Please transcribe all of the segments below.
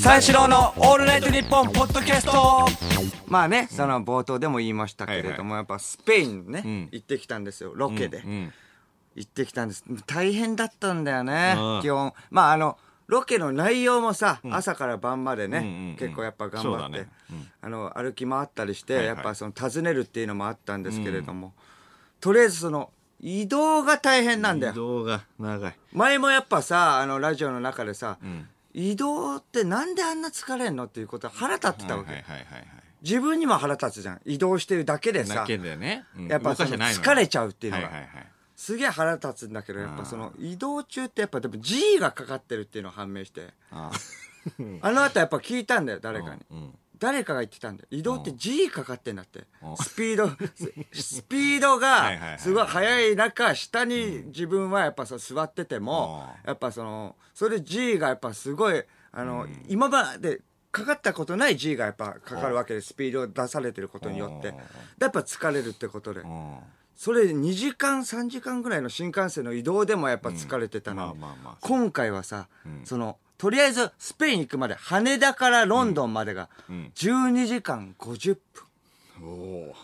三四郎のオールナイトニッポンポッドキャスト。まあねその冒頭でも言いましたけれども、やっぱスペインね、ん。行ってきたんですよロケで、うん行ってきたんです。大変だったんだよねうん。基本。まああのロケの内容もさ、朝から晩までね、うんうんうん。結構やっぱ頑張って、あの歩き回ったりして、はいはい。やっぱその訪ねるっていうのもあったんですけれども、とりあえずその移動が大変なんだよ。移動が長い。前もやっぱさあのラジオの中でさ、ん移動ってなんであんな疲れんのっていうことは腹立ってたわけ、はいはいはいはい自分にも腹立つじゃん。移動してるだけでさだけでね、うん。やっぱ疲れちゃうっていうのが、はいはいはい。すげえ腹立つんだけどやっぱその移動中ってやっぱでも G がかかってるっていうのが判明して。あ あの後やっぱ聞いたんだよ誰かに、うん誰かが言ってたんだよ。移動って G かかってんだって。うん。スピードススピードがすごい速い中下に自分はやっぱそう座っててもうやっぱそのそれで G がやっぱすごいあの今までかかったことない G がやっぱかかるわけでスピードを出されてることによって。うん。やっぱ疲れるってことで。うん。それ2時間3時間ぐらいの新幹線の移動でもやっぱ疲れてたの。今回はさん。そのとりあえずスペイン行くまで羽田からロンドンまでがん。12時間50分。おお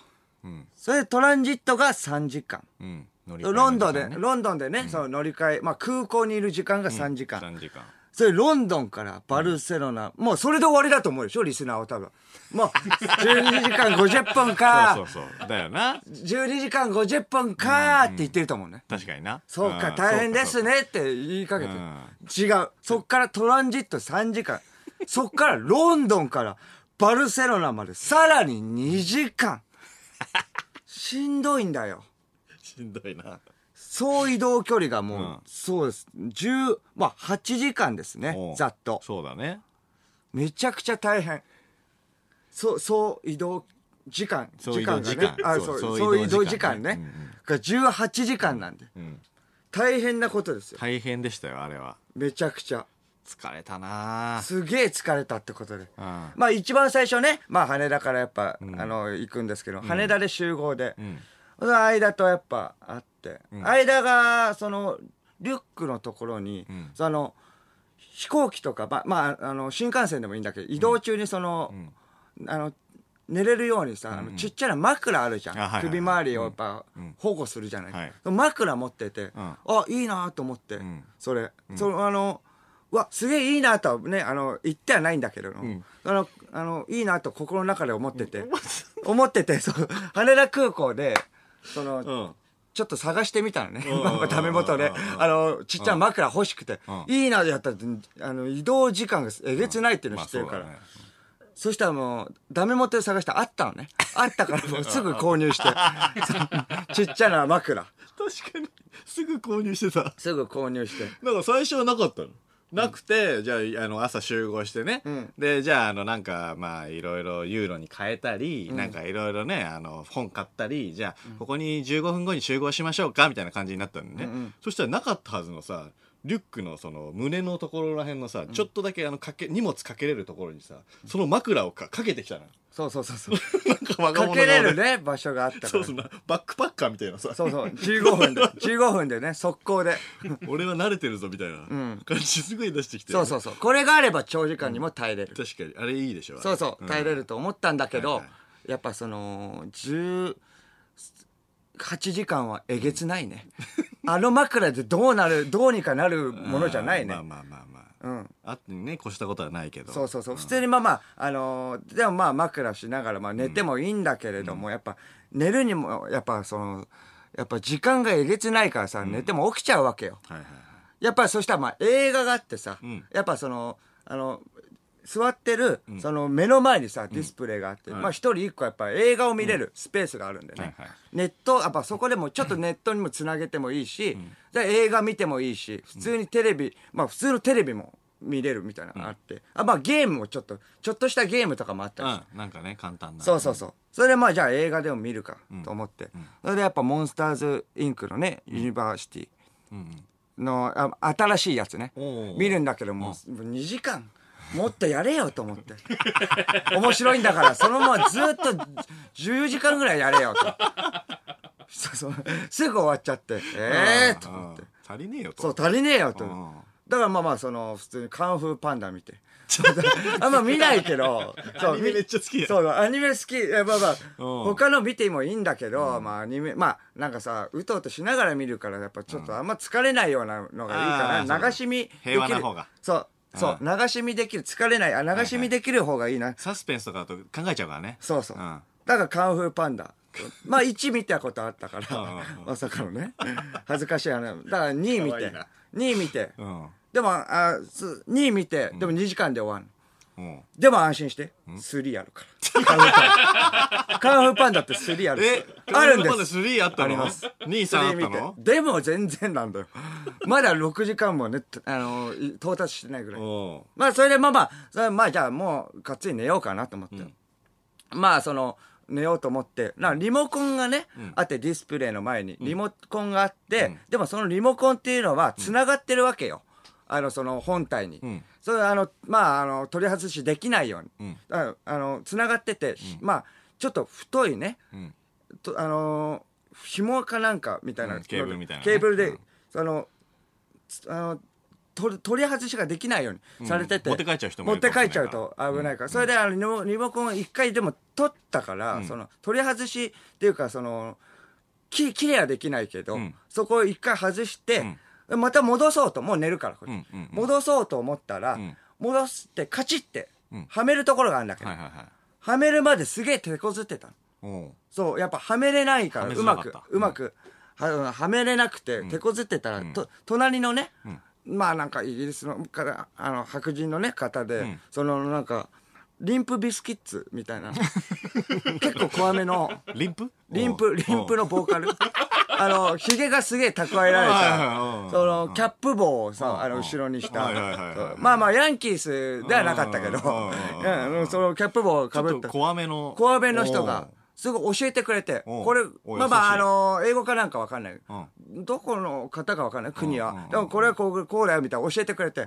うん。それでトランジットが3時間。うん。ロンドンでロンドンでねその乗り換えまあ空港にいる時間が3時間。3時間それロンドンからバルセロナ。もうそれで終わりだと思うでしょリスナーは多分。もう12時間50分か。そうそうそう。だよな。12時間50分かって言ってると思うね。確かにな。そうかん。大変ですねって言いかけて。うん違う。そっからトランジット3時間。そっからロンドンからバルセロナまでさらに2時間。しんどいんだよ。しんどいな総移動距離がもう、うん。そうです。10まあ8時間ですね。ざっと。そうだね。めちゃくちゃ大変。そう総移動時間。時間あそうそう総移動時時間ね。が18時間なんで、ん。大変なことですよ。大変でしたよあれは。めちゃくちゃ。疲れたな。すげえ疲れたってことで、うん。まあ一番最初ね、まあ羽田からやっぱ、あの、行くんですけど、羽田で集合で、間とやっぱあって、間が、その、リュックのところに、ん。その、飛行機とか、まあ、まあ、あの、新幹線でもいいんだけど、移動中にその、あの、寝れるようにさ、あのちっちゃな枕あるじゃん。あはいはいはい。首周りをやっぱ保護するじゃない。はい。枕持ってて、ん。あ、いいなと思って、ん。それ。その、あの、うわ、すげえいいなとはね、あの、言ってはないんだけど、あの、あの、いいなと心の中で思ってて、思ってて、そう、羽田空港で、その、うんちょっと探してみたのね。ダメ元で。あの、ちっちゃな枕欲しくて。いいなでやったら、あの、移動時間がえげつないっていうの知ってるから。まあそしたらもう、ダメ元で探したらあったのね。あったからも うすぐ購入して。ちっちゃな枕。確かにすぐ購入してたすぐ購入して。なんか最初はなかったの？なくて、じゃああの朝集合してね、ん。でじゃああのなんかまあいろいろユーロに変えたり、なんかいろいろねあの本買ったりじゃあここに15分後に集合しましょうかみたいな感じになったのね、そしたらなかったはずのさリュックのその胸のところらへんのさ、ちょっとだけあのかけ荷物かけれるところにさその枕をかかけてきたのそうそうそうそう。なんかか物けれるね、場所があったから。そうそうなバックパッカーみたいなさそうそう。15分で、15分でね、速攻で。俺は慣れてるぞみたいな感じすごい出してきて、そうそうそう。これがあれば長時間にも耐えれる。確かにあれいいでしょそうそう、耐えれると思ったんだけど、はいはやっぱその、18時間はえげつないね。あの枕でどうなる、どうにかなるものじゃないねまあ。まあまあまあ、うん。あってね越したことはないけどそうそうそう。普通にまあまあ、あのーでもまあ枕しながら、まあ寝てもいいんだけれども、やっぱ寝るにも、やっぱその、やっぱ時間がえげつないからさ、寝ても起きちゃうわけよ。はいはいはいやっぱりそしたらまあ映画があってさ、んやっぱそのあの座ってる、その目の前にさディスプレイがあって、まあ一人一個やっぱ映画を見れるスペースがあるんでね、ネットやっぱそこでもちょっとネットにもつなげてもいいし、で映画見てもいいし普通にテレビ、まあ普通のテレビも見れるみたいなのがあって、あまあゲームもちょっとちょっとしたゲームとかもあったりし。てうん。なんかね簡単なそうそうそう。それでまあじゃあ映画でも見るかと思って。それでやっぱモンスターズインクのね、ユニバーシティのあ新しいやつね。見るんだけどもう2時間。もっとやれよと思って。面白いんだから、そのままずっと10時間ぐらいやれよと。そうそう。すぐ終わっちゃって。ええー、と思って。足りねえよと。そう、足りねえよと。うん。だからまあまあその普通にカンフーパンダ見て。あんま見ないけど。そうアニメめっちゃ好きや。そうアニメ好き。まあまあうん。他の見てもいいんだけど、まあアニメまあなんかさうとうとしながら見るからやっぱちょっとあんま疲れないようなのがいいかあーな流し見できる。そうそう流し見できる疲れない。あ流し見できる方がいいな、サスペンスとかだと考えちゃうからね。そうそう、ん。だからカンフーパンダ。まあ1見たことあったからまさかのね。恥ずかしい話だから2見て。かわいいな。2見て。うん。でもあす2見て。でも2時間で終わるでも安心して。3あるから。カンフーパン。ダ カンフーパンダって3ある。えあるんです。3あったの？あります。2、3 3あったの？でも全然なんだよ。まだ6時間もねあのい到達してないぐらい。まあそれでまあまあまあじゃあもうがっつり寝ようかなと思って、まあその寝ようと思って。なリモコンがね、あってディスプレイの前にリモコンがあって、でもそのリモコンっていうのはつながってるわけよ、あのその本体に、んそれあのまああの取り外しできないように、うん。ああのつながってて、まあちょっと太いね、うん。とあのー紐かなんかみたいな、うんケーブルみたいなね。ケーブルで、うん。そのつあの取り取り外しができないようにされてて、持って帰っちゃう人も持って帰っちゃうと危ないから、それであのリモコンを一回でも取ったから、その取り外しっていうかそのききれいはできないけど、ん。そこを一回外して、また戻そうともう寝るからこれ、うんうんうん。戻そうと思ったら、ん。戻してカチッて、ん。はめるところがあるんだけど、はいはいはい。はめるまですげえ手こずってたの。おう。そうやっぱはめれないからはめうまくづらかった。うまくははめれなくて手こずってたら、と隣のね、まあなんかイギリスのからあの白人のね方で、ん。そのなんかリンプビスキッツみたいな。結構怖めの。リンプ？リンプリンプのボーカル。あのひげがすげえ蓄えられた。はいそのキャップ帽をさあの後ろにした。まあまあヤンキースではなかったけど。そのキャップ帽をかぶった怖めの怖めの人がすごい教えてくれて。これまあまああの英語かなんかわかんない。うん。どこの方かわかんない国うんうんうんはでもこれはこうこうだよみたいな教えてくれて。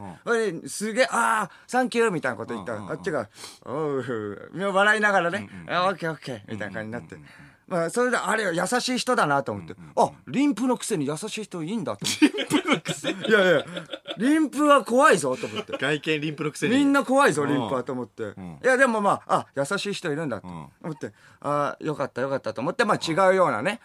すげえああサンキューみたいなこと言ったら。あっちがおう笑いながらね。あオッケーオッケーみたいな感じになってまあそれであれ優しい人だなと思って。あリンプのくせに優しい人いいんだと思って。リンプのくせいやいやリンプは怖いぞと思って。外見リンプのくせに。みんな怖いぞ、うん。リンプはと思って。ん。いや、でもまあ、あ、優しい人いるんだとん。思って、あよかったよかったと思って、まあ違うようなね。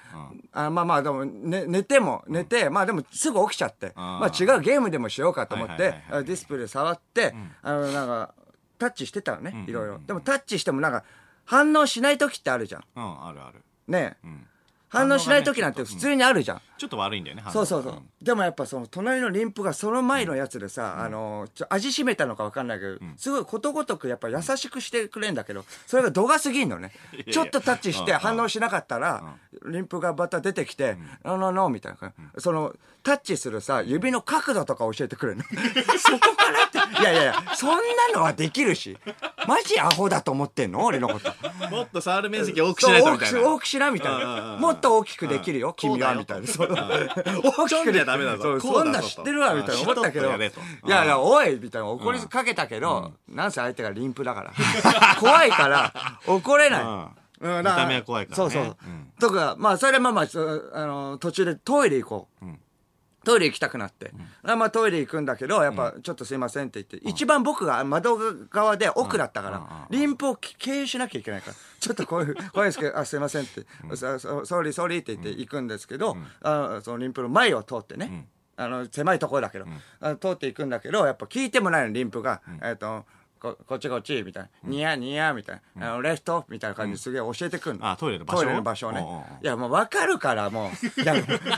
あまあまあ、でも、ね、寝ても、寝て、まあでもすぐ起きちゃって、まあ違うゲームでもしようかと思ってディスプレイ触って、あの、なんか、タッチしてたのね、いろいろ。でもタッチしてもなんか、反応しない時ってあるじゃん。うんあるあるねえ。ん。反応しない時なんて普通にあるじゃん。ちょっと悪いんだよねそうそうそう、ん。でもやっぱその隣のリンプがその前のやつでさ、あのちょ味しめたのか分かんないけど、すごいことごとくやっぱ優しくしてくれんだけどそれが度が過ぎんのね。ちょっとタッチしてうん。反応しなかったら、リンプがまた出てきて「ノーノーノー」みたいなそのタッチするさ指の角度とか教えてくれるの。そこからっていやいやいやそんなのはできるし。マジアホだと思ってんの？俺のこと。もっと触る面積多くしないとみたいな。そう大きくしなみたいな。もっと大きくできるよ君はみたいな。そう大きくじゃダメだぞこんなん知ってるわみたいな。思ったけど。いやいやおいみたいな。怒りかけたけどなんせ相手がリンプだから。怖いから怒れない。見た目は怖いからね。そうそう。うん。とかまあそれでまあまああの途中でトイレ行こうトイレ行きたくなって、あまあトイレ行くんだけどやっぱちょっとすいませんって言って、一番僕が窓側で奥だったから、リンプを経由しなきゃいけないからちょっとこういう怖いですけどあすいませんって、そそ sorry sorry って言って行くんですけど、あそのリンプの前を通ってね、あの狭いところだけど、あ通っていくんだけどやっぱ聞いてもないのリンプが、えっ、とここっちこっちみたいな、ニヤニヤみたいな、あのレフトみたいな感じですげえ教えてくんの、あトイレの場所？トイレの場所をねいやもう分かるからもう。いや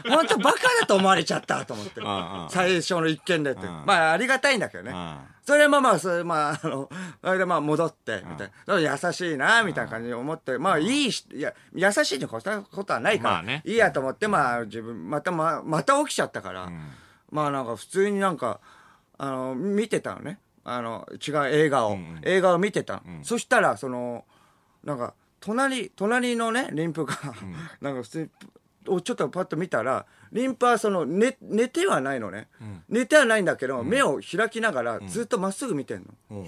本当バカだと思われちゃったと思って最初の一件でって。ん。まあありがたいんだけどね。うん。それはまあまあそれまああのそれでまあ戻ってみたいな。優しいなみたいな感じで思ってまあいいしいや優しいに越したことはないからいいやと思ってまあ自分またままた起きちゃったからまあなんか普通になんかあの見てたのねあの違う映画を映画を見てた。のそしたらそのなんか隣隣のねリンプが なんか普通におちょっとパッと見たらリンプはその寝寝てはないのね、寝てはないんだけど、目を開きながらずっとまっすぐ見てんの、うん。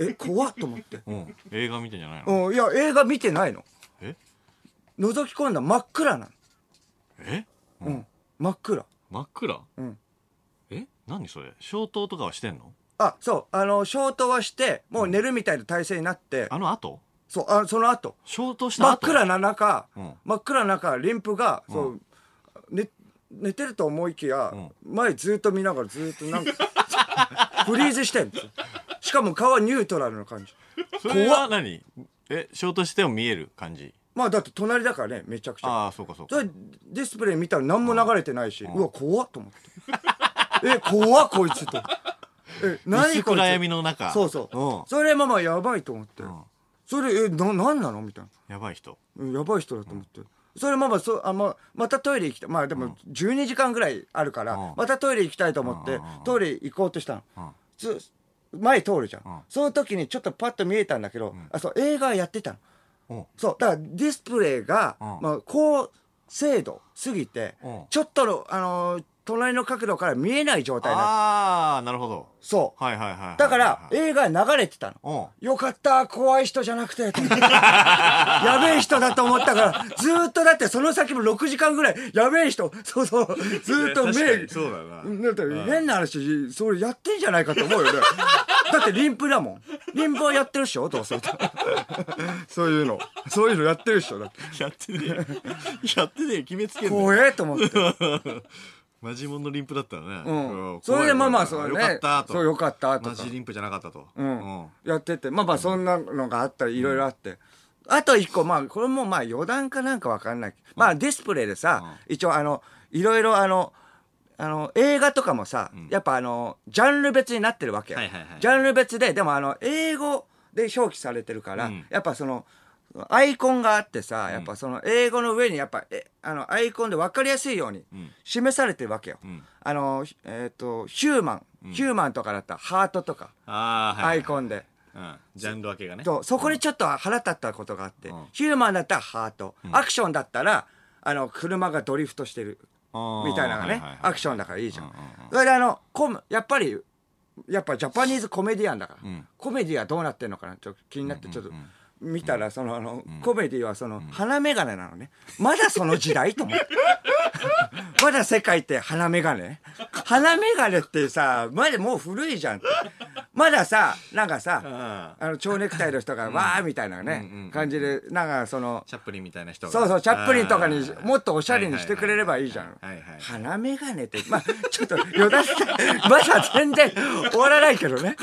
え怖っと思って、うん。映画見てんじゃないの？うん、いや映画見てないの。え？覗き込んだら真っ暗なの、え？うん、真っ暗。真っ暗？うん。え？何それ？消灯とかはしてんの？あそうあの消灯はしてもう寝るみたいな体勢になって、あの後？そうあその後。消灯した後？真っ暗な中、うん。真っ暗な中リンプが、そう寝寝てると思いきや、前ずっと見ながらずっとなんか フリーズしてんですよしかも顔はニュートラルな感じ。それは何？え消灯しても見える感じ？まあだって隣だからねめちゃくちゃ。ああそうかそうか。それディスプレイ見たら何も流れてないし、うわ怖っと思って。え怖っこいつとえ何こ暗闇の中。そうそう、うん。それままやばいと思って、ん。それえな何なの？みたいな。やばい人。うんやばい人だと思って、それままそあままたトイレ行きたい。まあでも12時間ぐらいあるから、うん。またトイレ行きたいと思って、うんトイレ行こうとしたの、うん。つ前通るじゃん、ん。その時にちょっとパッと見えたんだけど、あそう映画やってたの。うん。そうだからディスプレイが、うん。まあ、高精度すぎて、うん。ちょっとの、あのー隣の角度から見えない状態になああなるほど。そう。はいはいはいはいだから映画流れてたの。うんよかった怖い人じゃなくて。やべえ人だと思ったからずーっとだってその先も6時間ぐらいやべえ人。そうそう。ずーっと目そうだな。だって変な話それやってんじゃないかと思うよね。だってリンプだもん。リンプはやってるっしょどうせそういうの。そういうのやってるっしょだって。やってねえ。やってねえ決めつけんね怖えと思って マジモンのリンプだったらね。うん。それでまあまあそうね。よかったと。そうよかったとか。マジリンプじゃなかったと。うん。やってて。まあまあそんなのがあったりいろいろあって、あと一個まあこれもまあ余談かなんかわかんない。まあディスプレイでさ、一応あのいろいろあのあの映画とかもさ、やっぱあのジャンル別になってるわけ。よ、はいはいはい。ジャンル別ででもあの英語で表記されてるから、うん。やっぱそのアイコンがあってさ、やっぱその英語の上にやっぱえあのアイコンで分かりやすいようにん。示されてるわけよ、ん。あのえっ、とヒューマン、ヒューマンとかだったらハートとか、ああはいアイコンで。うん。ジャンル分けがね。そうそこでちょっと腹立ったことがあって、うん。ヒューマンだったらハート、アクションだったらあの車がドリフトしてる。みたいなのがね、はいはいはい。アクションだからいいじゃん、うんうんうん。それであのコムやっぱりやっぱジャパニーズコメディアンだから、ん。コメディはどうなってんのかな。ちょっと気になってちょっと見たらそのあの、コメディはその鼻眼鏡なのね。まだその時代と思って まだ世界って鼻眼鏡？鼻眼鏡ってさまだもう古いじゃん。まださなんかさ、ああの蝶ネクタイの人がわーみたいなね、感じでなんかそのチャップリンみたいな人が。そうそうチャップリンとかにもっとおしゃれにしてくれればいいじゃん。鼻眼鏡ってまあちょっと余談してまだ全然終わらないけどね。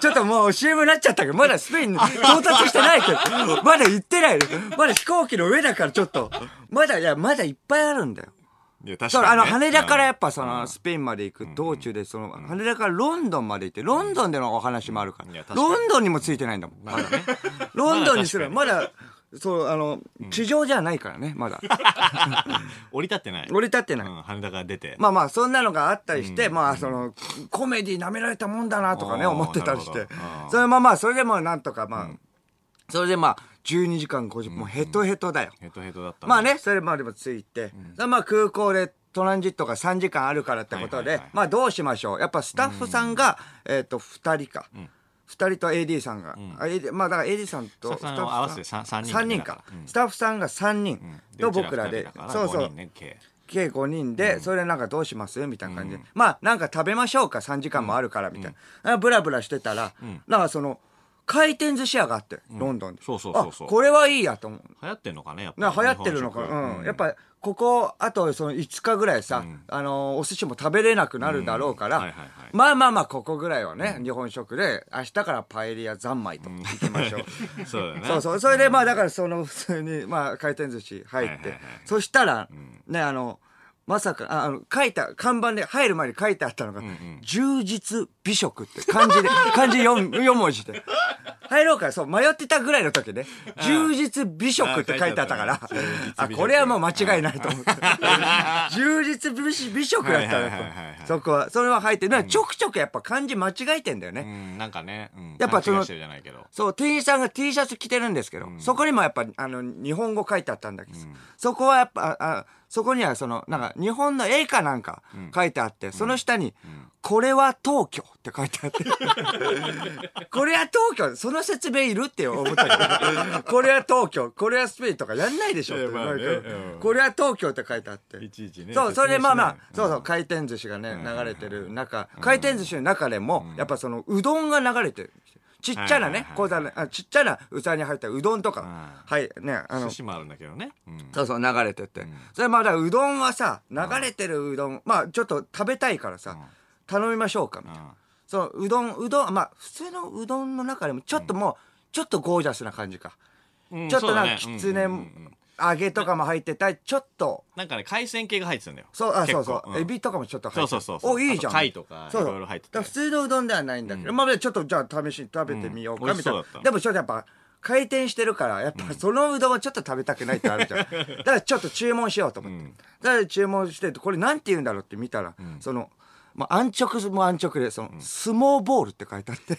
ちょっともう CM になっちゃったけどまだスペインに到達してないけどまだ行ってないまだ飛行機の上だからちょっとまだいやまだいっぱいあるんだよ。いや確かにね。あの羽田からやっぱそのスペインまで行く道中でその羽田からロンドンまで行ってロンドンでのお話もあるからロンドンにもついてないんだもん。まだね。ロンドンにする。まだそうあの地上じゃないからねまだ。降り立ってない。降り立ってない。うん羽田から出て。まあまあそんなのがあったりして、まあそのコメディ舐められたもんだなとかね思ってたりして。それまあまあそれでもなんとかまあ、それでまあ12時間50分もうヘトヘトだよ、ヘトヘトだったまあねそれまでもついて、まあ空港でトランジットが3時間あるからってことで、まあどうしましょう。やっぱスタッフさんが、えっ、と2人か、2人と AD さんが、あ AD まあだから AD さんとスタッフさんを合わせて三三人3人か、スタッフさんが3人でと僕らで、そうそう。計。計5人で、それでなんかどうしますみたいな感じ。で、まあなんか食べましょうか。3時間もあるからみたいな、ブラブラしてたら、なんかその回転寿司屋があって、ロンドンで。そうそうそうそう。あこれはいいやと思う。流行ってんのかねやっぱな流行ってるのか。うん、やっぱここあとその5日ぐらいさ、あのお寿司も食べれなくなるだろうから、まあまあまあここぐらいはね、日本食で明日からパエリア三昧と行きましょう。そうね。そうそう。それでまあだからその普通にまあ回転寿司入って、そしたら、ねあのまさかああの書いた看板で入る前に書いてあったのが「充実美食」って漢字で 漢字 4, 4文字で。入ろうかそう迷ってたぐらいの時ね「充実美食」って書いてあったから。あこれはもう間違いないと思って。充実美食美食だったらはいはいはいはいはいそこはそれは入ってねちょくちょくやっぱ漢字間違えてんだよね、うん。なんかねうん。やっぱそのそう、店員さんが T シャツ着てるんですけど、そこにもやっぱ、あの、日本語書いてあったんだけど、そこはやっぱ、あそこにはその、なんか日本の絵かなんか書いてあって、その下に、これは東京って書いてあって。これは東京その説明いるって思ったけど。これは東京、これはスペインとかやんないでしょって。まあねこれは東京って書いてあって。いちいちねそう、それでまあまあ、そうそう、回転寿司がね、流れてる中、回転寿司の中でも、やっぱその、うどんが流れてる。ちっちゃなね小皿あちっちゃな器に入ったうどんとか、はい、ね、あの。寿、司もあるんだけどね、うん。そうそう、流れてて。それまだうどんはさ、流れてるうどん、まあちょっと食べたいからさ、頼みましょうか、みたいな。そのうどん、うどん、まあ普通のうどんの中でもちょっともう、ちょっとゴージャスな感じか。うんちょっとなんかきつね揚げとかも入ってたり、ちょっと、なんかね海鮮系が入ってたんだよ。そう、あ、そうそう、んエビとかもちょっと入ってそうそうそうそう。お、いいじゃん。貝とかいろいろ入ってて。だから普通のうどんではないんだけど、まあちょっとじゃあ試しに食べてみようか、うんみたいな。でもちょっとやっぱ、回転してるから、やっぱそのうどんはちょっと食べたくないってあるじゃん。だからちょっと注文しようと思って。うん。だから注文してて、これなんて言うんだろうって見たら、その、まあ、安直も安直で、その、相撲ボールって書いてあって。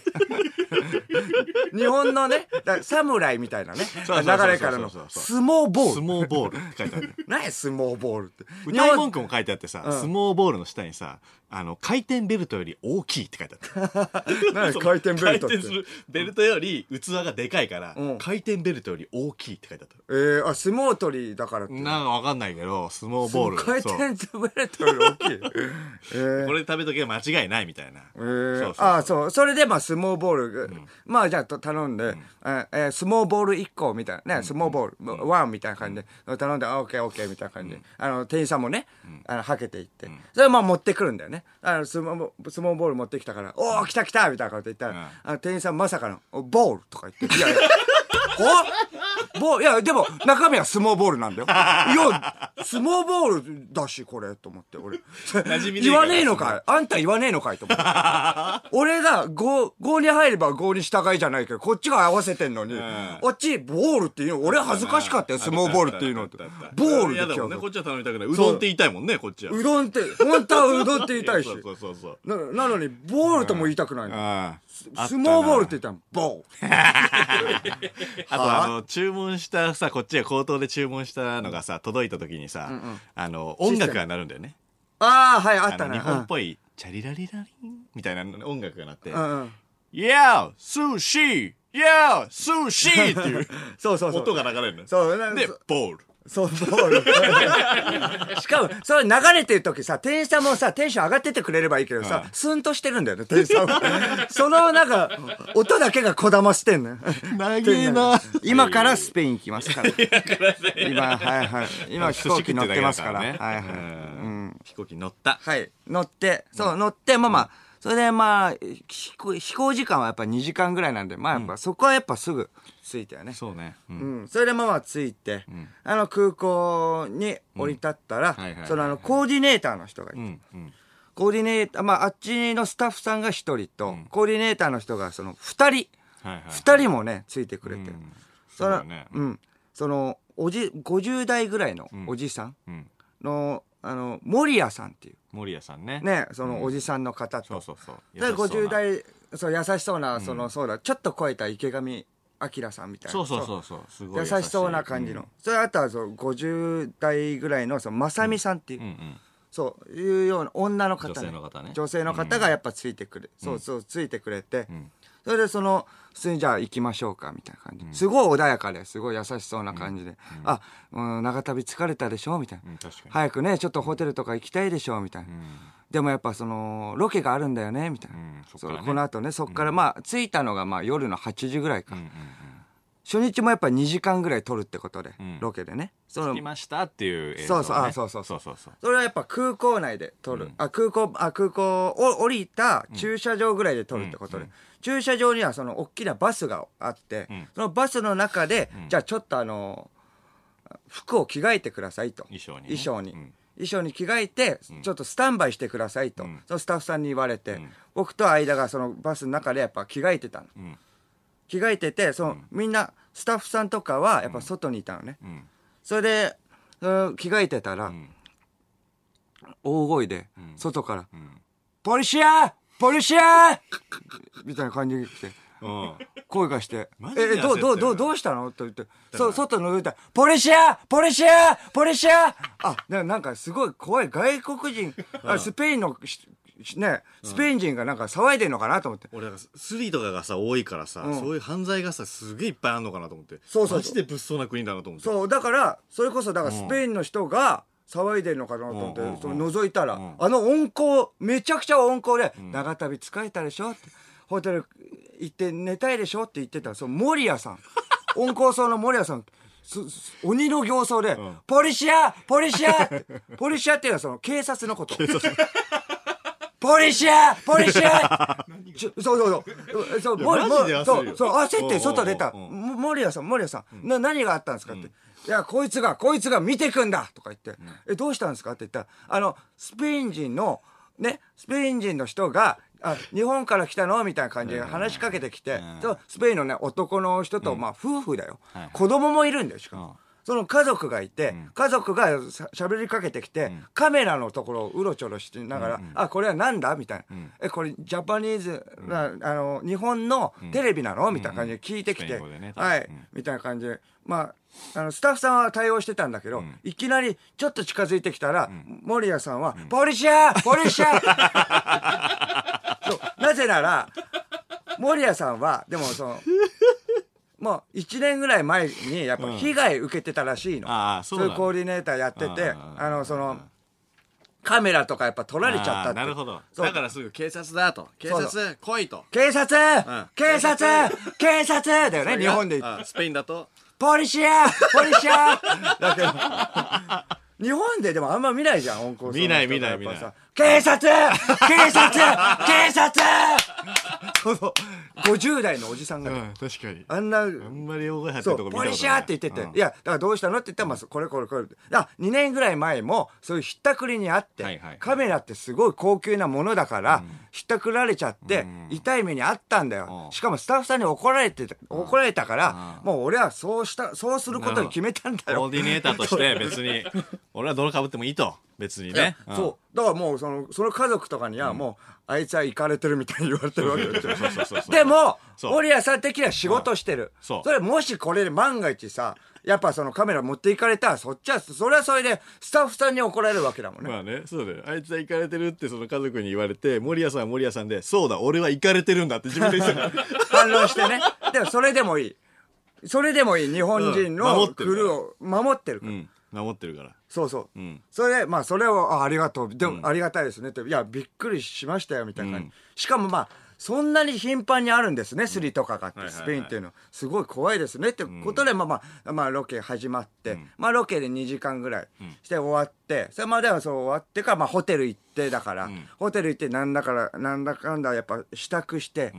日本のね、侍みたいなね、流れからの、そうそう相撲ボール。相撲ボールって書いてある 何や相撲ボールって。歌い文句も書いてあってさ、うん相撲ボールの下にさあの回転ベルトより大きいって書いてあった。何？回転ベルトって。回転するベルトより器がでかいから、うん。回転ベルトより大きいって書いてあった。えー、あ、相撲取りだからって。なんかわかんないけど相撲ボール。回そう。転ベルトより大きい。えー。これ食べとけば間違いないみたいな、えー。そうそう。ああそう。それでまあ相撲ボール、まあじゃあと頼んで、ええー相撲ボール1個みたいな。ね相撲ボール、ワンみたいな感じで、頼んであオッケーオッケーみたいな感じで、あの店員さんもね、あのはけていって、それまあ持ってくるんだよねあの相撲相撲ボール持ってきたから「おお来た来た!」みたいなこと言ったら、うんあの店員さんまさかの「おボール」とか言って「いやいやおいやでも中身は相撲ボールなんだよ。いや相撲ボールだしこれと思って俺。言わねえのかい。あんた言わねえのかいと思って。俺が5、5に入れば5に従いじゃないけど、こっちが合わせてんのに、ん。こっち、ボールっていうの、俺恥ずかしかったよ、相撲ボールっていうのって。ボール嫌で今日だもんねこっちは頼みたくない。うどんって言いたいもんねこっちは。う。どんって、本当はうどんって言いたいし。そ。うそうそうそう。ななのに、ボールとも言いたくないの。ああ相撲ボールって言ったら、ボール。あとはあ？あの注文したさこっちが口頭で注文したのがさ届いた時にさ、あの音楽が鳴るんだよねああ、はい、あったね。あの日本っぽいチャリラリラリンみたいな音楽が鳴ってうんうんうん「Yeah! 寿司 Yeah! 寿司!」っていうそうそうそう。音が流れるのよそうなんでそボールそう、ボール。しかも、それ流れてる時さ、店員さんもさ、テンション上がっててくれればいいけどさ、うんスンとしてるんだよね、店員さんは。その、なんか、音だけがこだましてんのよ。長えな今からスペイン行きますから。今、はいはい。今飛行機乗ってますから。はいはい。うん飛行機乗ったはい。乗って、そう、乗って、まあまあ、それでまあ、飛行時間はやっぱ2時間ぐらいなんで、まあやっぱそこはやっぱすぐ着いたよね。そうね。うん。うん、それでまあまあ着いて、あの空港に降り立ったらそのあのコーディネーターの人がいて、うんうん。コーディネーターまああっちのスタッフさんが1人と、コーディネーターの人がその2人。はいはい2人もねついてくれて、うん。そのね。うん、そのおじ50代ぐらいのおじさんうん。の,、あの森谷さんっていう。森谷さんね。ねそのおじさんの方と、そうそうそう。そうな。50代そう優しそうな、そのそうだ。ちょっと超えた池上彰さんみたいな。そうそうそうそう。すごい優しそうな感じの、それあとはそう50代ぐらいのその正美さんっていう、うんうん。そういうような女の方、女性の方ね。女性の方がやっぱついてくる、そうそうついてくれて、ん。それでその普通にじゃあ行きましょうかみたいな感じ、すごい穏やかですごい優しそうな感じで、あ、うん、長旅疲れたでしょみたいな、うん早くねちょっとホテルとか行きたいでしょみたいな、でもやっぱそのロケがあるんだよねみたいな、ねこの後ねそっからまあ着いたのがまあ夜の8時ぐらいか、うんうんうん初日もやっぱ2時間ぐらい撮るってことで、ん。ロケでね。その着きましたっていう映像そうそうそうそうそう。そうそうそれはやっぱ空港内で撮る、あ空港あ空港を降りた駐車場ぐらいで撮るってことで、駐車場にはその大きなバスがあって、ん。そのバスの中で、じゃあちょっとあの服を着替えてくださいと。衣装にね。衣装に、うん。衣装に着替えて、ちょっとスタンバイしてくださいと、ん。そのスタッフさんに言われて、ん。僕と間がそのバスの中でやっぱ着替えてたの、ん着替えててその、みんなスタッフさんとかはやっぱ外にいたのね、うん。それで、うん着替えてたら、ん。大声で、外から、んポリシアポリシア!みたいな感じで来て、うん。声がしてえ、どう、どう、どう、どうしたの？と言って、ら。そう、外覗いたら、ポリシアポリシアポリシア!あ、ななんかすごい怖い外国人、あスペインのね、スペイン人がなんか騒いでんのかなと思って。俺なんかスリとかがさ多いからさ、うん。そういう犯罪がさすげえいっぱいあんのかなと思って。そうそうそう。マジで物騒な国だなと思って。そう、だから、それこそ、だからスペインの人が、騒いでるのかなと思って、うんうんうんその覗いたら、ん。あの温厚、めちゃくちゃ温厚で、長旅疲れたでしょって、ホテル行って寝たいでしょって言ってた、その森谷さん。温厚そうな森谷さん。すす鬼の形相で、ん。ポリシアポリシアってポリシアっていうのはその警察のこと。ポリシアポリシア そうそうそう。そう、もいやマジで焦るよ。そう、そう、焦って外出た。うんうんう。んも森谷さん、森谷さん、な、何があったんですかって。いや、こいつが、こいつが見てくんだ!とか言って、え、どうしたんですかって言ったら、あの、スペイン人の、ね、スペイン人の人が、あ、日本から来たの？みたいな感じで話しかけてきて、うスペインのね、男の人と、まあ、夫婦だよ、はい。子供もいるんだよ、しかも。うんその家族がいて、家族がしゃ喋りかけてきて、カメラのところをうろちょろしながら、あ、これはなんだ？みたいな。え、これジャパニーズ、なあの、日本のテレビなの？みたいな感じで聞いてきて、はい、うん。みたいな感じで。まあ、あの、スタッフさんは対応してたんだけど、いきなりちょっと近づいてきたら、森谷さんは、ポリシャー ポリシャーなぜなら、森谷さんは、でもその、もう1年ぐらい前にやっぱ被害受けてたらしいの。ああそうなのいうコーディネーターやってて、あの、その、カメラとかやっぱ撮られちゃったあって。ーなるほど。そう。だからすぐ警察だと。警そう察来いと。警察、ん。警察 警察だよね、日本でスペインだと。ポリシアポリシア。だけど、日本ででもあんま見ないじゃん、温厚見ない見ない見ない警察！警察！警察！そうそう。50代のおじさんが、うん確かに。あんな、あんまり大声張ってるとこ見たことない。ポリシャーって言ってて、うん。いや、だからどうしたのって言ったら、まあ、これこれこれ。あ、2年ぐらい前も、そういうひったくりにあって、はいはいはい。カメラってすごい高級なものだから、ひったくられちゃって、うん。痛い目にあったんだよ。うん。しかもスタッフさんに怒られてた、怒られたから、うん。もう俺はそうした、そうすることに決めたんだよ。コーディネーターとして別に俺は泥かぶってもいいと別にねいやそう。だからもう、その、その家族とかには、もう、あいつは行かれてるみたいに言われてるわけですよ。そうそうそうそうでも、そう森谷さん的には仕事してる。そうそれもしこれで万が一さ、やっぱそのカメラ持っていかれたら、そっちは、それはそれで、スタッフさんに怒られるわけだもんね。まあねそうだよあいつは行かれてるってその家族に言われて守谷さんは守谷さんでそうだ俺は行かれてるんだって自分で言ってた 反論してね。でもそれでもいい。それでもいい。日本人うんの守ってるクルーを守ってるから。うん守ってるからそうそう。うんそれで、まあ、それを、あありがとう。でも、ありがたいですね。って。いや、びっくりしましたよ、みたいな感じ。うんしかも、まあ、そんなに頻繁にあるんですね、スリとかがって、スペインっていうの。すごい怖いですね。ってことで、まあまあ、まあ、ロケ始まって、まあ、ロケで2時間ぐらいして終わって、それまではそう終わってから、まあ、ホテル行って、だから、んホテル行って、なんだから、なんだかんだ、やっぱ、支度して、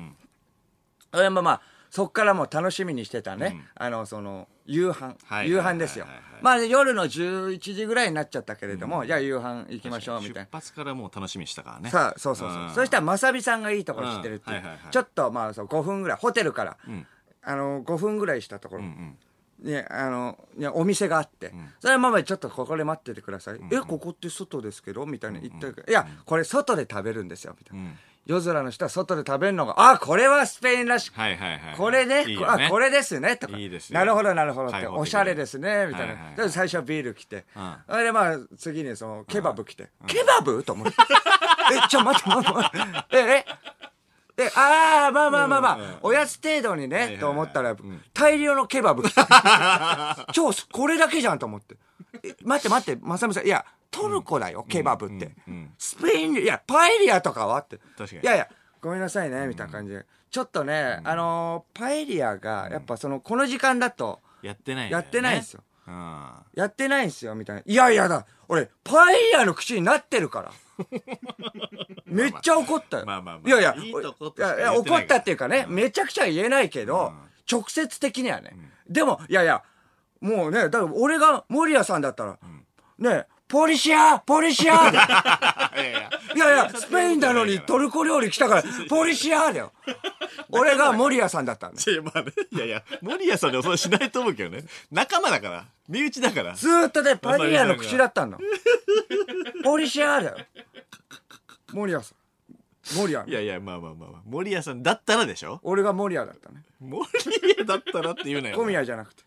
それもまあ、そっからもう楽しみにしてたね、あの、その、夕飯、夕飯ですよ。まあ、夜の11時ぐらいになっちゃったけれども、じゃあ夕飯行きましょう、みたいな。出。発からもう楽しみにしたからね。さあ、そうそうそう。ん。そしたら、まさびさんがいいところ知ってるっていう。ちょっと、まあ、そう、5分ぐらい、ホテルから、ん。あの、5分ぐらいしたところ、うんね、あの、ね、お店があって、それはまあまあちょっとここで待っててください。え、ここって外ですけど？みたいな言ってるけど、いや、これ外で食べるんですよ、みたいな。うん夜空の人は外で食べるのが、あ、これはスペインらしくはいはいはいこれねいいよねあ、これですね、とか。いいですよなるほど、なるほどって。おしゃれですね、みたいな。はいはい最初はビール来て。うんそれでまあ、次にその、ケバブ来て。ケバブ？と思って。え、ちょ、待って、待って、待って。え、え？で、ああ、まあまあまあまあ、おやつ程度にね、いはいと思ったら、大量のケバブ来た。超、これだけじゃんと思って。え待って待って、まさみさん、いや、トルコだよ、ケバブって。スペイン、いや、パエリアとかは？って。確かにいやいや、ごめんなさいね、みたいな感じで。ちょっとね、あのーパエリアが、やっぱその、この時間だと、やってないんだやってないんですよ。うんやってないんですよ、みたいな。いやいやだ、俺、パエリアの口になってるから。めっちゃ怒ったよ。まあまあまあいやいや、いい怒ったっていうかね、めちゃくちゃ言えないけど、直接的にはね。でも、いやいや、もうね、だから俺が森谷さんだったら、ね、ポリシアポリシア。で いやいや。いやいや、スペインなのにトルコ料理来たから、ポリシアだよ。俺が森谷さんだったんだ。いやまあねいやいや森谷さんでもそうしないと思うけどね。仲間だから。身内だから。ずーっとね、パエリアの口だったの。ポリシアだよ。森谷さん。守谷いやいやまあまあまあまあ。守屋さんだったらでしょ？俺が守谷だったね。守屋だったらって言うなよ。小宮じゃなくて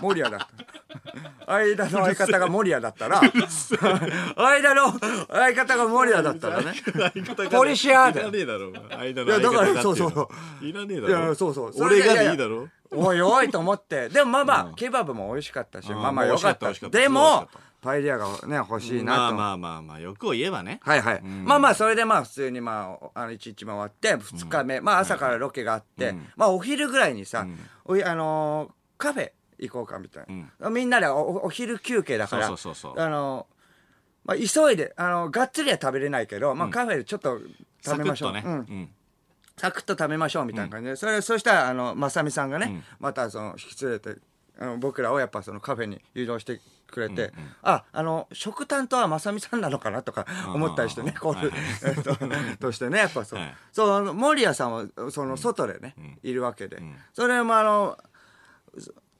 守谷だった。間の相方が守谷だったら 間の相方が守谷だったらね。ポリシアーだよいらねえだろお前。間いやだからの相方がっていそうそうのいらねえだいろやそうそう。俺がでいいだろ。おいおいと思って。でもまあまあ、うん。ケバブも美味しかったしうん。まあまあよかった。でもパエリアがね欲しいなと、まあまあまあまあ欲を言えばね。はいはい、うん。まあまあそれでまあ普通にまああの1日回って2日目、まあ朝からロケがあって、うん。まあお昼ぐらいにさ、うん。おいあのーカフェ行こうかみたいな、みんなでおお昼休憩だからそうそうそうあのーまあ、急いであのがっつりは食べれないけど、まあ、カフェでちょっと食べましょう、うんサクッとね。うん。サクッと食べましょうみたいな感じで、それそしたらあの正美さんがね、ん。またその引き連れてあの僕らをやっぱそのカフェに誘導してくれて、ああの食担当は正美さんなのかなとか思ったりしてね、こういう、えっと としてねやっぱそう、はい。そうあの守屋さんはその外でね、いるわけで、それもあの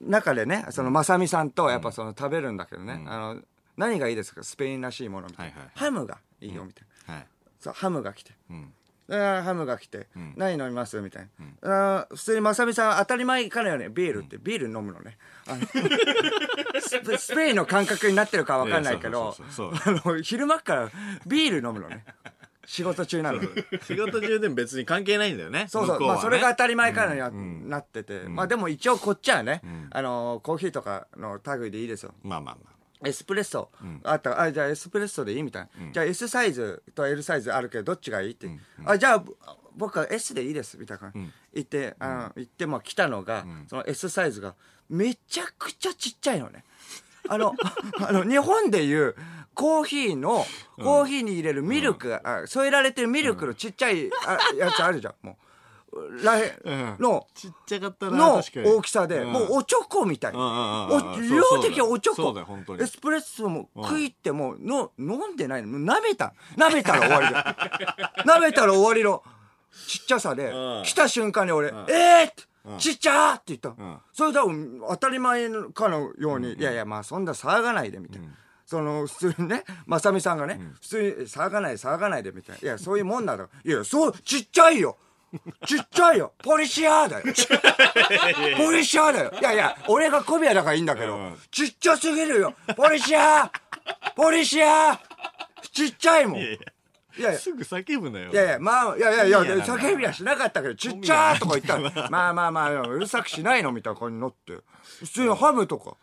中でねその正美さんとやっぱその食べるんだけどね、あの何がいいですか？スペインらしいものみたいな、はいはい。ハムがいいよみたいな、はい。そうハムが来て。うん。ハムが来て、何飲みますみたいな、あー普通にまさみさん当たり前かのようにビールって。ビール飲むのね。あの スペインの感覚になってるかわかんないけど昼間っからビール飲むのね仕事中なのに。仕事中でも別に関係ないんだよねそうそう、まあ、それが当たり前かのようになってて、まあでも一応こっちはね、あのコーヒーとかの類でいいですよ。まあまあまあ。エスプレッソ、あった。あじゃあエスプレッソでいいみたいな、じゃあ S サイズと L サイズあるけどどっちがいいって、あじゃあぼ僕は S でいいですみたいな、言ってあの、言ってまあ来たのが、その S サイズがめちゃくちゃちっちゃいのね。あの あの日本でいうコーヒーのコーヒーに入れるミルク、あ添えられてるミルクのちっちゃい、あやつあるじゃんもう。らへうん。の、ちっちゃかったなの確かに。大きさで、うん。もうおちょこみたい。な。うんうんうんうん。お量的おちょこそうだよ本当。に。エスプレッソも食いってもの、飲んでないの。もう舐めた。舐めたら終わりだ。舐めたら終わりのちっちゃさでう、ん。来た瞬間に俺、えーってちっちゃーって言った。ん。それだ当たり前かのように、いやいや、まあそんな騒がないで、みたいな。その普通にね、まさみさんがね、普通に騒がない騒がないでみたいな。いや、そういうもんなんだ。いや、そう、ちっちゃいよ。ちっちゃいよ。ポリシアーだよ。ポリシアーだよ。いやいや、俺が小宮だからいいんだけど、うん。ちっちゃすぎるよ。ポリシア。ーポリシア。ーちっちゃいもん。いいや。いやいや。や、すぐ叫ぶなよ。いやいや、まあ、いやいやいや、叫びはしなかったけど、ちっちゃーとか言ったら、まあまあまあ、うるさくしないのみたいな感じになって。普通にハムとか、うん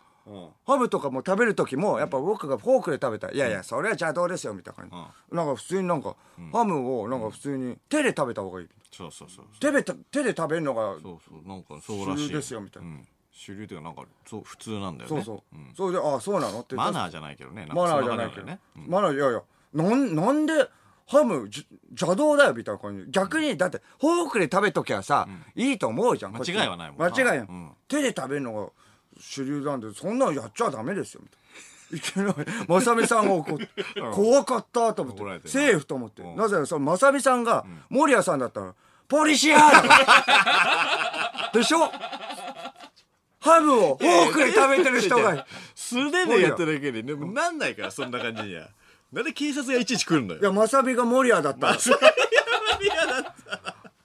ハムとかも食べる時も、やっぱ僕がフォークで食べたら、いやいや、それは邪道ですよ、みたいな感じ。なんか普通になんか、ハムをなんか普通に手で食べた方がいい。そうそうそう手でた手で食べるのが、そうそうなんかそうらしい。主流ですよみたいな。ん。主流っていうかなんかそう普通なんだよね。そうそう。ん。それで、あそうなのって。マナーじゃないけどねマナーじゃないけど。ね。マナー、いやいや、なん、なんで、ハム、じ邪道だよ、みたいな感じ。逆に、だって、フォークで食べときゃさ、いいと思うじゃん。間違いはないもんな。間違いないうん。手で食べるのが主流なんで、そんなのやっちゃダメですよ、みたいな。いきなり、まさみさんが怒って、怖かったと思って、セーフと思って。うんなぜなら、そのまさみさんが、守屋さんだったら、ポリシアー。でしょ？ハムをフォークで食べてる人が、素手でやっただけででもなんないからそんな感じにはなんで警察がいちいち来るんだよいや、まさみが守屋だったら。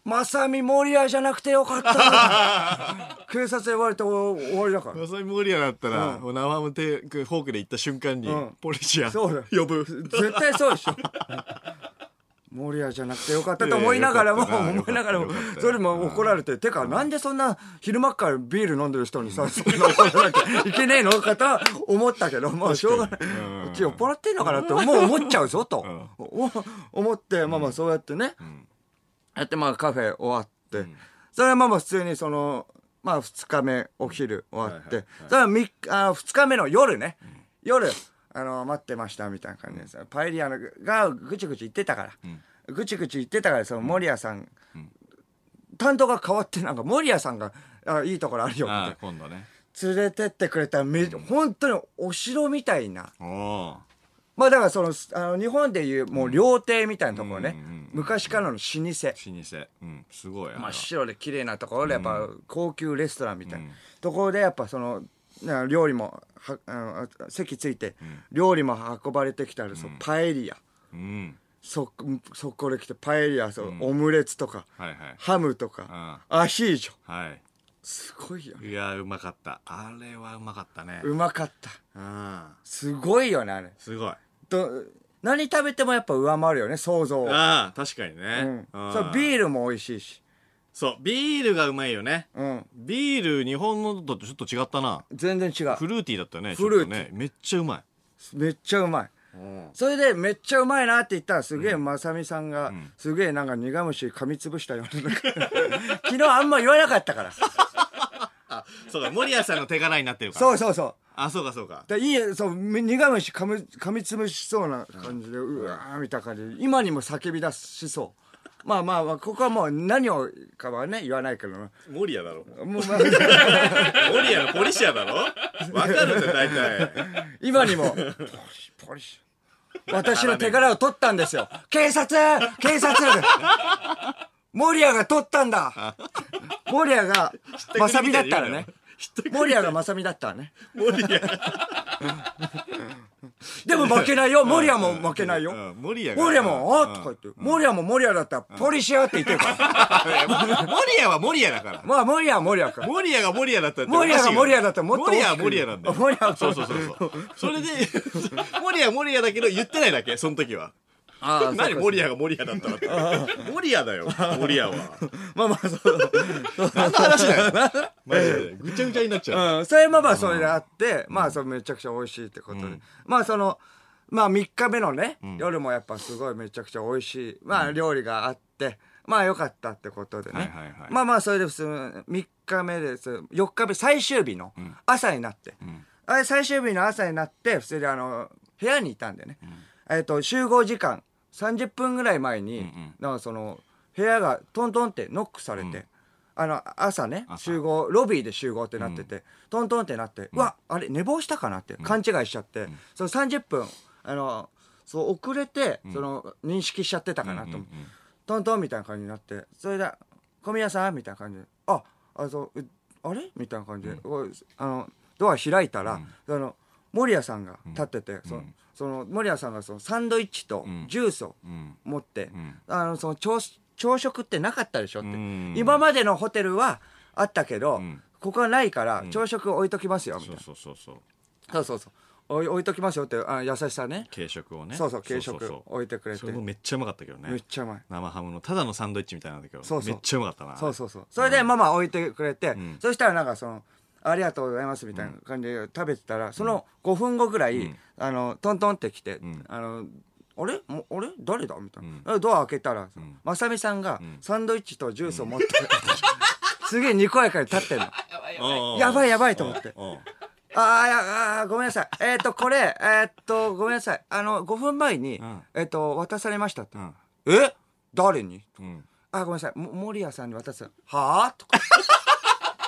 まさみ守屋じゃなくてよかった。警察言われて終わりだから。まさみモリアだったら、もう生ハム手フォークで行った瞬間に、うん。ポリシア呼ぶ。絶対そうでしょ。守屋じゃなくてよかったと思いながらも、思いながらもそれも怒られて、てか、なんでそんな昼間っからビール飲んでる人にさ、そんな怒らなきゃいけねえの？かと思ったけど、まあしょうがない。こうち酔っ払ってんのかなってもう思っちゃうぞと。お思って、まあまあそうやってね、やってまあカフェ終わって、それはまあまあ普通にその、まあ2日目お昼終わって、はいそれは3日、あ2日目の夜ね、夜、あの、待ってましたみたいな感じです。パエリアのがぐちぐち言ってたから、ぐちぐち言ってたから、その森谷さん、担当が変わって、なんか森谷さんが、あいいところあるよって。今度ね。連れてってくれため、本当にお城みたいな。まあだからその、あの日本でいうもう料亭みたいなところね、うんうんうん昔からの老舗。老舗。うん。すごい。真はっ白で綺麗なところでやっぱ高級レストランみたいな。ところでやっぱそのな料理もはあの席ついて料理も運ばれてきたらそうパエリア。うん。そそこで来てパエリアそう、オムレツとかはいはい。ハムとか、アヒージョ。はい。すごいよね。いやうまかった。あれはうまかったね。うまかった。うん。すごいよねあれ。すごいと何食べてもやっぱ上回るよね想像を、ああ確かにうねん、うんそうビールも美味しいし、そうビールがうまいよね。うん、ビール日本のとちょっと違ったな。全然違う。フルーティーだったねフルーティー。ちょっとね。めっちゃうまい。めっちゃうまい。うん。それでめっちゃうまいなって言ったらすげえまさみさんがすげえなんか苦虫噛みつぶしたような。昨日あんま言わなかったから。あそうか守谷さんの手柄になってるから。そうそうそう。あそうかそうか。でいいそうみ苦虫噛み噛みつぶしそうな感じで、うわーみたいな感じで今にも叫び出しそう。まあまあまあここはもう何をかはね言わないけどな守谷だろ。もう、まあ、守谷のポリシアだろ。わかるんだよ大体。今にも。ポリシポリシ。私の手柄を取ったんですよ。警察警察守谷が取ったんだ。守谷がまさみだったらね。守谷がまさみだったらね。守谷。でも負けないよ。守谷も負けないよ。うん。守谷が。守谷も、あうんとか言って、守谷も守谷だったら、ポリシアって言ってるから。守谷は守谷だから。まあ、守谷は守谷か。守谷が守谷だったら守谷が守谷だったらもっと守谷は守谷なんだよ。守谷はそうそうそうそう。それで 守谷は守谷だけど言ってないだけその時はああ 何守谷が守谷だったらって守谷だよ守谷は。まあまあ、そう。何の話だよ？マジで。ぐちゃぐちゃになっちゃう。うん、それまあまあ、それであって、まあ、それめちゃくちゃ美味しいってことで。まあ、その、まあ、3日目のね、夜もやっぱすごいめちゃくちゃ美味しい、まあ、料理があって、まあ、よかったってことでね。はいはいはい。まあまあ、それで普通、3日目です。4日目、最終日の朝になって。あれ、最終日の朝になって、普通にあの、部屋にいたんでね。えっと、集合時間、30分ぐらい前に、なんかその、部屋がトントンってノックされて、あの、朝ね、朝。集合、ロビーで集合ってなってて、トントンってなって、うわ、あれ、寝坊したかなって勘違いしちゃって、その30分、あの、そう、遅れて、その、認識しちゃってたかなとトントンみたいな感じになって、それで、小宮さんみたいな感じで、あ、あ、そう、えあれ？みたいな感じで、あの、ドア開いたら、あの、守谷さんが立ってて、その、その、守谷さんがその、サンドイッチとジュースをうん。持って、ん。あの、その、朝、朝食ってなかったでしょって。ん。今までのホテルはあったけど、ん。ここはないから、朝食置いときますよ、みたいそうな。そうそうそう。そうそうそう。置い置いときますよって、あ優しさね。軽食をね。そうそう軽食置いてくれて。それもめっちゃうまかったけどね。めっちゃうまい。生ハムのただのサンドイッチみたいなんだけどそうそう。めっちゃうまかったな。そうそうそう。それでママ置いてくれて、ん。そしたらなんかその、ありがとうございますみたいな感じで食べてたら、その5分後ぐらい、あの、トントンって来て、ん。あの、あれ？もあれ？誰だ？みたいな、うドア開けたら、まさみさんがサンドイッチとジュースを持って、すげえにこやかに立ってんの。うん。やばいやばいと思って。うん。あーいやあーごめんなさい。えっ、と、これ、えっ、と、ごめんなさい。あの、5分前に、ん。えっ、と、渡されましたって。ん。え？誰に？うん。あ、ごめんなさい。も守谷さんに渡す。はぁとか。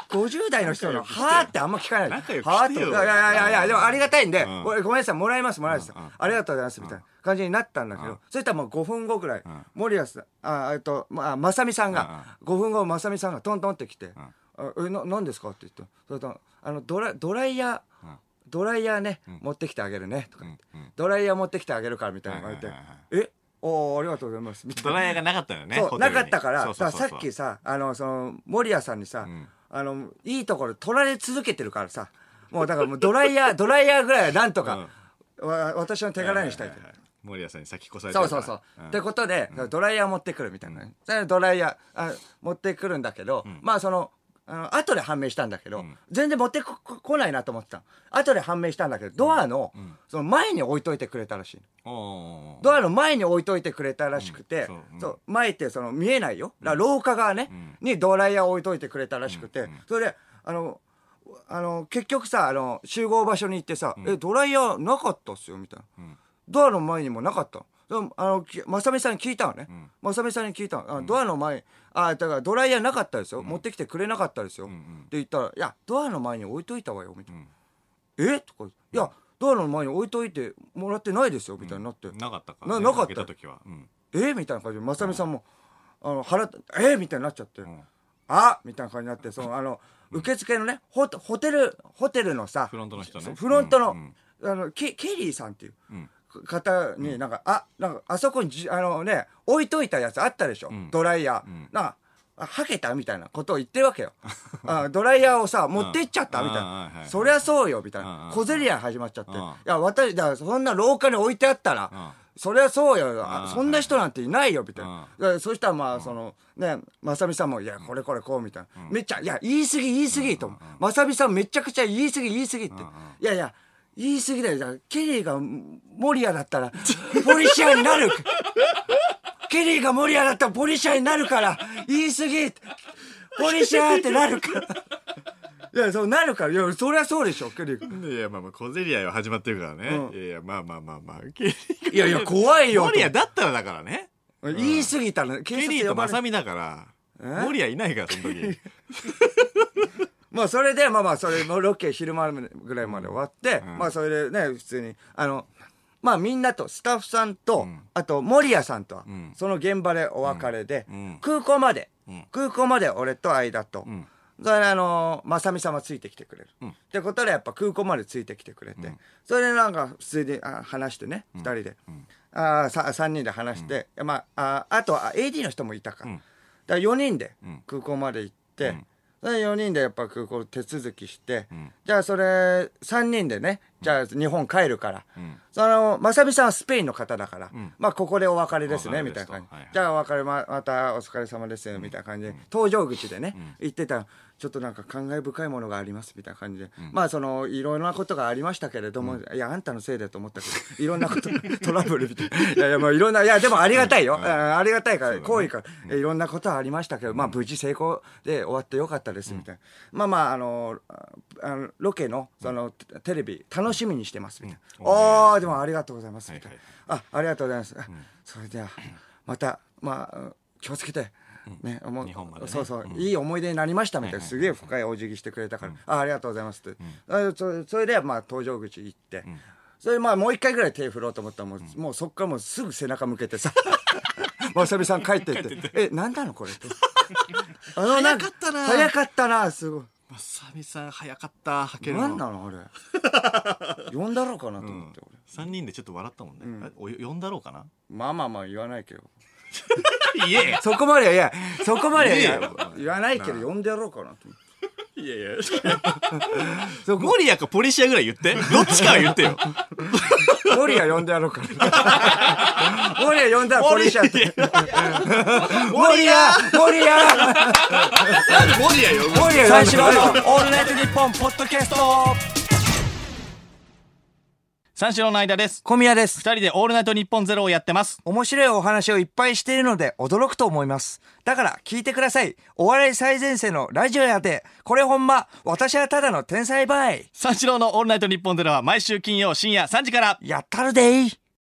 50代の人の、はぁってあんま聞かない。はぁとか。してよ。いやいやいやいや、でもありがたいんで、ごめんなさい。もらいます、もらいます。ありがとうございます。みたいな感じになったんだけど、そしたらもう5分後ぐらい、守谷さん、あ、えっと、まあ、まさみさんが、5分後、まさみさんがトントンって来て、あえ、な、何ですかって言って、それと、あの、ドラ、ドライヤー、ドライヤーね、持ってきてあげるね、とか言って、ドライヤー持ってきてあげるから、みたいな感じではいはいはい、えおーありがとうございます。みたいな。ドライヤーがなかったよねなかったから、さっきさ、あの、その、守谷さんにさ、んあの、いいところ取られ続けてるからさ、もうだからもうドライヤー、ドライヤーぐらいはなんとか、わ私の手柄にしたいと。は。はは守谷さんに先越されてそうそうそう。ってことで、ドライヤー持ってくるみたいなね。ドライヤーあ持ってくるんだけど、まあその、あの後で判明したんだけど、全然持ってここないなと思ってたの。後で判明したんだけど、ドアの、その前に置いといてくれたらしいドアの前に置いといてくれたらしくて、うん。そう前ってその見えないよ。だから廊下側ね、にドライヤー置いといてくれたらしくて、それで、あの、あの、結局さ、あの、集合場所に行ってさ、え、ドライヤーなかったっすよ、みたいな。ドアの前にもなかったの。でもあの、きまさみさんに聞いたのね。まさみさんに聞いたの。あドアの前、あ、だからドライヤーなかったですよ。持ってきてくれなかったですよ。って言ったら、いや、ドアの前に置いといたわよ、みたいな。え？とか言って、いや、ドアの前に置いといてもらってないですよ、みたいになって。なかったか。ななかった。た時は。うん。え？みたいな感じで、まさみさんも、あの、腹立え？みたいになっちゃって、ん。あ？みたいな感じになって、その、あの、受付のね、ホホテル、ホテルのさ、フロントの人ね。そうフロントの、うんあのケ、ケリーさんっていう、ん方になんか、あなんかあそこにじあのね置いといたやつあったでしょ、ドライヤー、なんかあはけたみたいなことを言ってるわけよ。あドライヤーをさ持ってっちゃったみたいな。そりゃそうよみたいな。小競り合い始まっちゃって。いうん。や私だからそんな廊下に置いてあったらうん。そりゃそうよ。そんな人なんていないよみたいうん。なそしたらまあそのねまさみさんも「いやこれこれこう」みたいな。めっちゃ「いや言い過ぎ言い過ぎ」とまさみさんめちゃくちゃ言い過ぎ言い過ぎって。いやいや言い過ぎだよ。ケリーがモリアだったらポリシアになる。ケリーがモリアだったらポリシアになるから言い過ぎポリシアってなるから。いやそうなるから。いやそりゃそうでしょケリー。いやまあまあ小競り合いは始まってるからね、うん。いやいやまあまあまあまあ。いやいや怖いよ。モリアだったらだからね。言い過ぎたら警ケリーとマサミだからえ？モリアいないからその時まあそれでまあまあそれのロケ昼間ぐらいまで終わって、うん。まあそれでね普通にあのまあみんなとスタッフさんと、うん。あと守屋さんとは、うん。その現場でお別れで、うん。空港まで、うん。空港まで俺と間と、うん。それであの正美さんはついてきてくれる、うん。ってことでやっぱ空港までついてきてくれて、うん。それでなんか普通にあ話してね、二人で、あさ3人で話して、まあ、ああとあ AD の人もいたか。だから4人でうん。空港まで行って、4人でやっぱ空港手続きして、ん。じゃあそれ3人でねじゃあ日本帰るから、うん。その正美さんはスペインの方だから、ん。まあここでお別れですねみたいな感じ、はいはい。じゃあお別れままたお疲れ様ですみたいな感じで、搭乗口でね、行ってたらちょっとなんか感慨深いものがありますみたいな感じで、まあそのいろんなことがありましたけれども、いやあんたのせいだと思ったけどいろんなことトラブルみたいな。いやいやもういろんないやでもありがたいよ、あありがたいから好意から、いろんなことはありましたけど、まあ無事成功で終わってよかったですみたいな、まあまああのああのロケのその、テレビ楽しみにしてますみたいな、ああでもありがとうございますみたいな、あありがとうございます、あそれではまたまあ気をつけて、ね、もう。日本までね。そうそう、いい思い出になりましたみたいな、すげえ深いお辞儀してくれたから、あありがとうございますって、あそそれでまあ搭乗口行って、それでまあもう一回ぐらい手振ろうと思ったらもう,、もうそっからもうすぐ背中向けてさ。わさびさん帰ってって「え何なのこれ」ってあの早かったな。早かったなすごい。マサミさん早かったはけるの。何なのあれ。呼んだろうかなと思って、俺。3人でちょっと笑ったもんね、あお呼んだろうかな。まあまあまあ言わないけどいえ。そこまではい。やそこまではい。や言わないけど呼んでやろうかなと思って。いやいや。そこ。モリアかポリシアぐらい言って。どっちかは言ってよ。モリア呼んでやろうかな。モリア呼んだらポリシャって。モリア。モリア。なんでモリア呼ぶモリア三四郎の呼んでオールナイトニッポンポッドキャスト三四郎の間です小宮です二人でオールナイトニッポンゼロをやってます面白いお話をいっぱいしているので驚くと思います。だから聞いてください。お笑い最前線のラジオやで、これほんま、私はただの天才バイ。三四郎のオールナイトニッポンゼロは毎週金曜深夜3時からやったるでい。